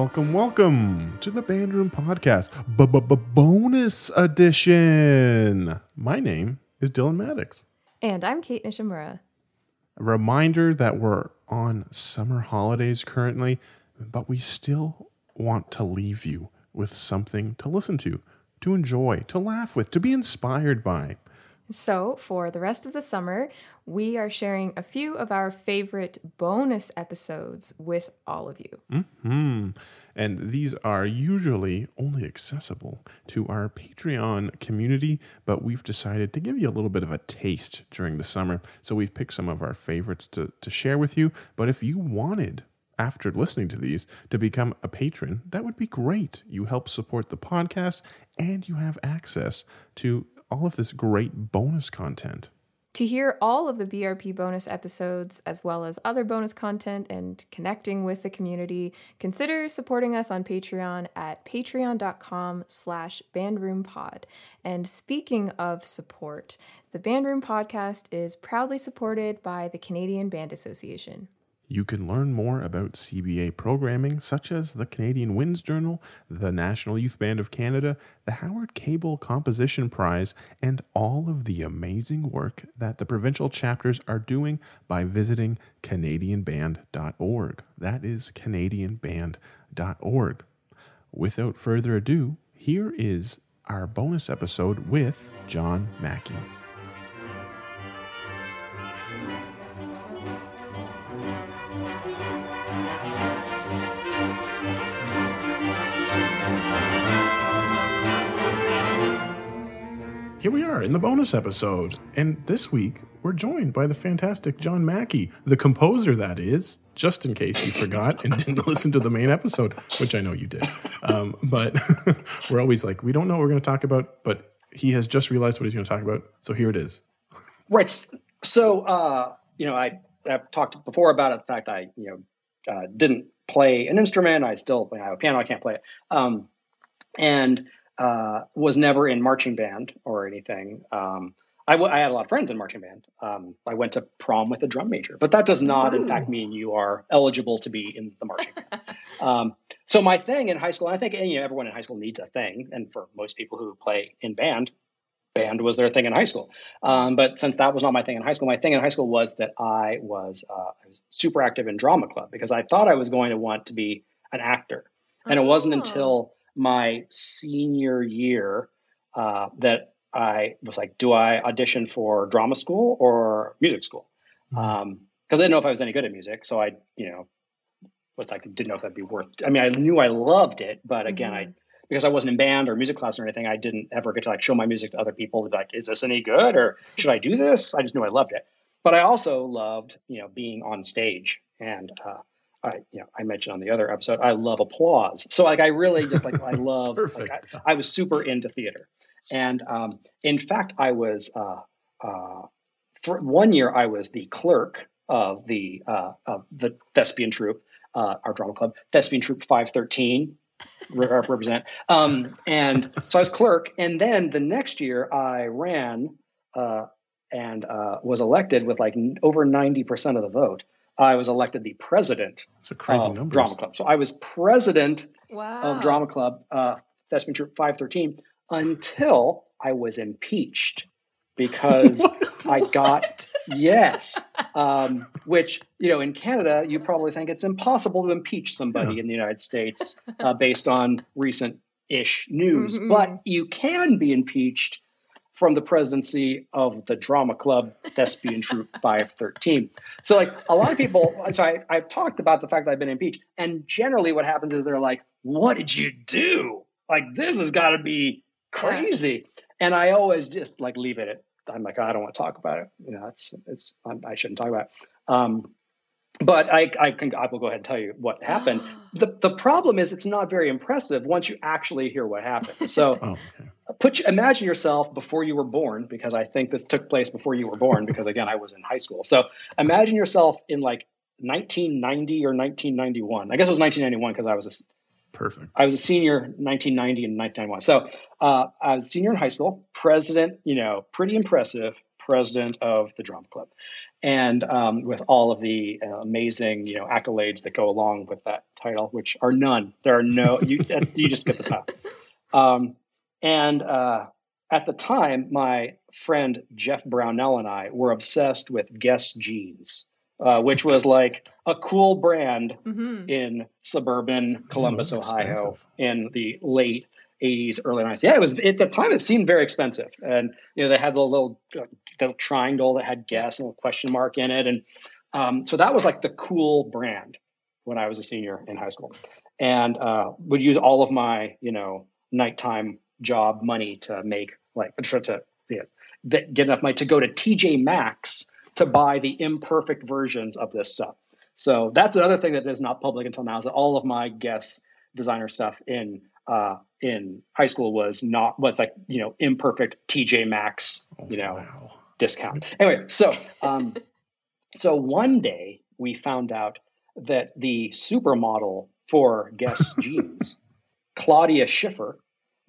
Welcome, welcome, to the Band Room Podcast, bonus edition. My name is Dylan Maddox. And I'm Kate Nishimura. A reminder that we're on summer holidays currently, but we still want to leave you with something to listen to, to enjoy, to laugh with, to be inspired by. So, for the rest of the summer, we are sharing a few of our favorite bonus episodes with all of you. Mm-hmm. And these are usually only accessible to our Patreon community, but we've decided to give you a little bit of a taste during the summer. So, we've picked some of our favorites to, to share with you. But if you wanted after listening to these to become a patron, that would be great. You help support the podcast and you have access to all of this great bonus content. To hear all of the BRP bonus episodes, as well as other bonus content and connecting with the community, consider supporting us on Patreon at patreon.com slash bandroompod. And speaking of support, the Bandroom podcast is proudly supported by the Canadian Band Association. You can learn more about CBA programming, such as the Canadian Winds Journal, the National Youth Band of Canada, the Howard Cable Composition Prize, and all of the amazing work that the provincial chapters are doing by visiting CanadianBand.org. That is CanadianBand.org. Without further ado, here is our bonus episode with John Mackey. Here we are in the bonus episode. And this week, we're joined by the fantastic John Mackey, the composer, that is, just in case you forgot and didn't listen to the main episode, which I know you did. Um, but we're always like, we don't know what we're going to talk about, but he has just realized what he's going to talk about. So here it is. Right. So, uh, you know, I, I've talked before about it, the fact I, you know, uh, didn't play an instrument. I still I have a piano. I can't play it. Um, and uh, was never in marching band or anything. Um, I, w- I had a lot of friends in marching band. Um, I went to prom with a drum major, but that does not, Ooh. in fact, mean you are eligible to be in the marching band. um, so my thing in high school, and I think you know everyone in high school needs a thing, and for most people who play in band, band was their thing in high school. Um, but since that was not my thing in high school, my thing in high school was that I was, uh, I was super active in drama club because I thought I was going to want to be an actor, and it wasn't oh. until my senior year uh, that I was like, do I audition for drama school or music school? Because mm-hmm. um, I didn't know if I was any good at music. So I, you know, was like, didn't know if that'd be worth. I mean, I knew I loved it, but again, mm-hmm. I because I wasn't in band or music class or anything, I didn't ever get to like show my music to other people. To be like, is this any good or should I do this? I just knew I loved it. But I also loved, you know, being on stage and uh, I, you know, I mentioned on the other episode, I love applause. So like, I really just like, I love, like, I, I, was super into theater. And um, in fact, I was, uh, uh, for one year, I was the clerk of the, uh, of the thespian troupe, uh, our drama club, thespian troupe 513 represent. Um, and so I was clerk. And then the next year I ran, uh, and uh, was elected with like over 90% of the vote. I was elected the president That's a crazy of numbers. Drama Club. So I was president wow. of Drama Club, uh, Thespian Troupe 513, until I was impeached because I got, yes, um, which, you know, in Canada, you probably think it's impossible to impeach somebody yeah. in the United States uh, based on recent ish news, mm-hmm. but you can be impeached from the presidency of the drama club thespian Troupe 513 so like a lot of people so I, i've talked about the fact that i've been impeached and generally what happens is they're like what did you do like this has got to be crazy and i always just like leave it at i'm like oh, i don't want to talk about it you know it's it's i shouldn't talk about it um, but I, I can I will go ahead and tell you what happened. the The problem is it's not very impressive once you actually hear what happened. So, oh, okay. Put imagine yourself before you were born, because I think this took place before you were born, because again I was in high school. So imagine yourself in like 1990 or 1991. I guess it was 1991 because I was a perfect. I was a senior 1990 and 1991. So uh, I was a senior in high school, president. You know, pretty impressive president of the drum club and um, with all of the uh, amazing you know accolades that go along with that title, which are none. There are no you you just get the title. Um, and uh, at the time, my friend Jeff Brownell and I were obsessed with Guess jeans, uh, which was like a cool brand mm-hmm. in suburban Columbus, oh, Ohio, in the late 80s, early 90s. Yeah, it was at the time. It seemed very expensive, and you know they had the little, uh, triangle that had Guess and a question mark in it, and um, so that was like the cool brand when I was a senior in high school, and uh, would use all of my you know nighttime job money to make like to, to yeah, get enough money to go to TJ Maxx to buy the imperfect versions of this stuff. So that's another thing that is not public until now is that all of my Guess designer stuff in uh, in high school was not was like you know imperfect TJ Maxx you know wow. discount. Anyway, so um, so one day we found out that the supermodel for Guess jeans, Claudia Schiffer,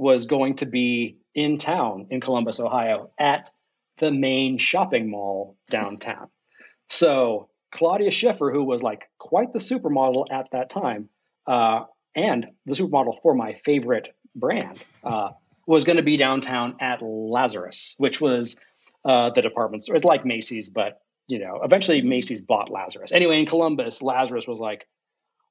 was going to be in town in Columbus, Ohio, at the main shopping mall downtown. So Claudia Schiffer, who was like quite the supermodel at that time, uh, and the supermodel for my favorite brand, uh, was going to be downtown at Lazarus, which was uh, the department store. It's like Macy's, but you know, eventually Macy's bought Lazarus. Anyway, in Columbus, Lazarus was like,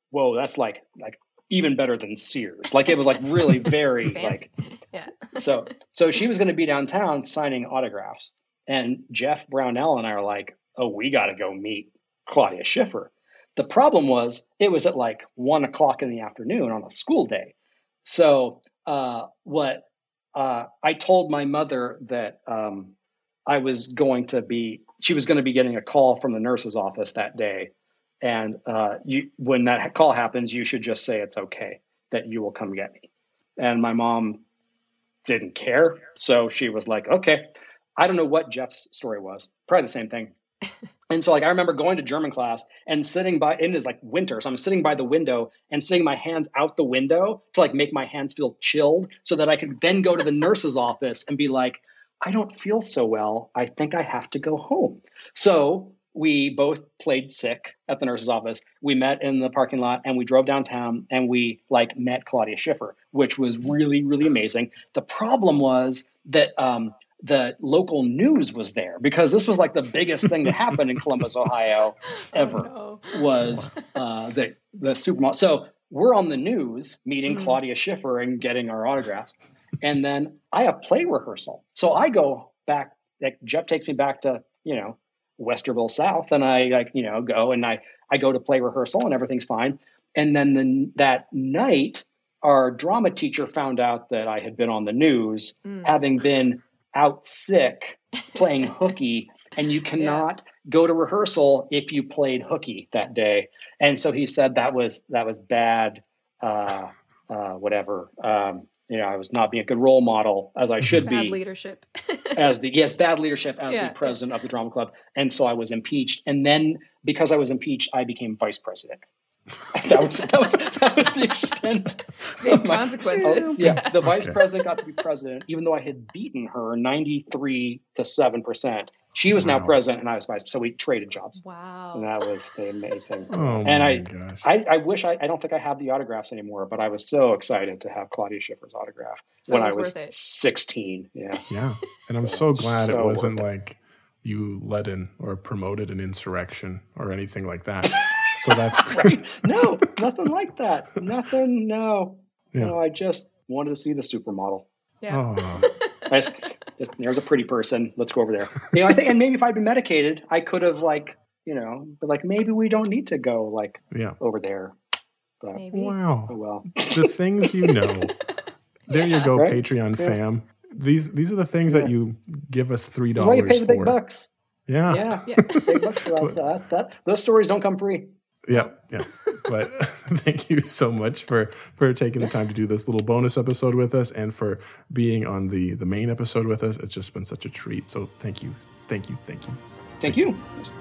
"Whoa, that's like like even better than Sears. Like it was like really very like yeah. so so she was going to be downtown signing autographs, and Jeff Brownell and I are like, oh, we got to go meet Claudia Schiffer. The problem was it was at like one o'clock in the afternoon on a school day. So uh, what uh, I told my mother that um, I was going to be, she was going to be getting a call from the nurse's office that day and uh, you, when that call happens, you should just say it's okay that you will come get me. And my mom didn't care, so she was like, "Okay." I don't know what Jeff's story was. Probably the same thing. and so, like, I remember going to German class and sitting by. It is like winter, so I'm sitting by the window and sitting my hands out the window to like make my hands feel chilled, so that I could then go to the nurse's office and be like, "I don't feel so well. I think I have to go home." So we both played sick at the nurse's office. We met in the parking lot and we drove downtown and we like met Claudia Schiffer, which was really, really amazing. The problem was that um, the local news was there because this was like the biggest thing that happened in Columbus, Ohio ever oh, no. was uh, the, the supermodel. So we're on the news meeting mm-hmm. Claudia Schiffer and getting our autographs. And then I have play rehearsal. So I go back, like Jeff takes me back to, you know, Westerville South, and I like you know go and I I go to play rehearsal and everything's fine. And then the, that night, our drama teacher found out that I had been on the news, mm. having been out sick playing hooky, and you cannot yeah. go to rehearsal if you played hooky that day. And so he said that was that was bad, uh, uh, whatever. Um, you know, I was not being a good role model as I should bad be. leadership. as the yes, bad leadership as yeah. the president of the drama club, and so I was impeached. And then because I was impeached, I became vice president. that was that was that was the extent. Big my, consequences. Oh, yeah, yeah, the vice president got to be president, even though I had beaten her ninety three to seven percent. She was wow. now president, and I was vice. So we traded jobs. Wow, and that was amazing. oh and I, gosh. I, I wish I, I don't think I have the autographs anymore, but I was so excited to have Claudia Schiffer's autograph so when was I was sixteen. Yeah, yeah, and I'm so glad so it wasn't like you led in or promoted an insurrection or anything like that. So that's right. No, nothing like that. Nothing. No. Yeah. No, I just wanted to see the supermodel. Yeah. Oh. just, just, there's a pretty person. Let's go over there. You know, I think, and maybe if I'd been medicated, I could have like, you know, but like maybe we don't need to go like yeah. over there. But, maybe. Wow. Oh well. The things you know. There you go, right? Patreon yeah. fam. These these are the things yeah. that you give us three dollars. Why you pay the big bucks? Yeah. Yeah. yeah. big bucks for that. So that's that. Those stories don't come free. Yeah, yeah. But thank you so much for for taking the time to do this little bonus episode with us and for being on the the main episode with us. It's just been such a treat. So thank you, thank you, thank you, thank, thank you. you.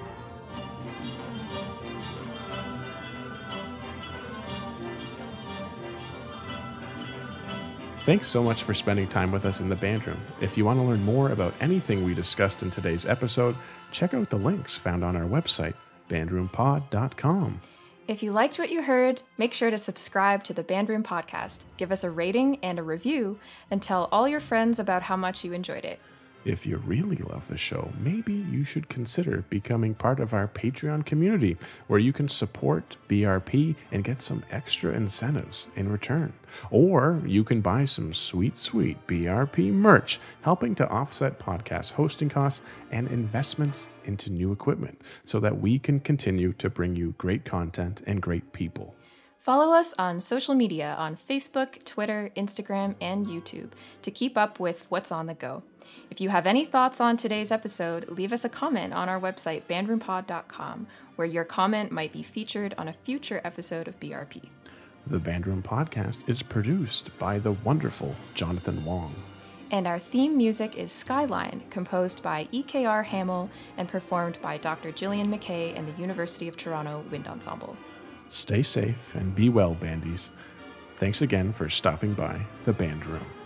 Thanks so much for spending time with us in the band room. If you want to learn more about anything we discussed in today's episode, check out the links found on our website, bandroompod.com. If you liked what you heard, make sure to subscribe to the Bandroom Podcast, give us a rating and a review, and tell all your friends about how much you enjoyed it. If you really love the show, maybe you should consider becoming part of our Patreon community where you can support BRP and get some extra incentives in return. Or you can buy some sweet, sweet BRP merch, helping to offset podcast hosting costs and investments into new equipment so that we can continue to bring you great content and great people. Follow us on social media on Facebook, Twitter, Instagram, and YouTube to keep up with what's on the go. If you have any thoughts on today's episode, leave us a comment on our website, bandroompod.com, where your comment might be featured on a future episode of BRP. The Bandroom Podcast is produced by the wonderful Jonathan Wong. And our theme music is Skyline, composed by EKR Hammell and performed by Dr. Gillian MacKay and the University of Toronto Wind Ensemble. Stay safe and be well, bandies. Thanks again for stopping by the Band Room.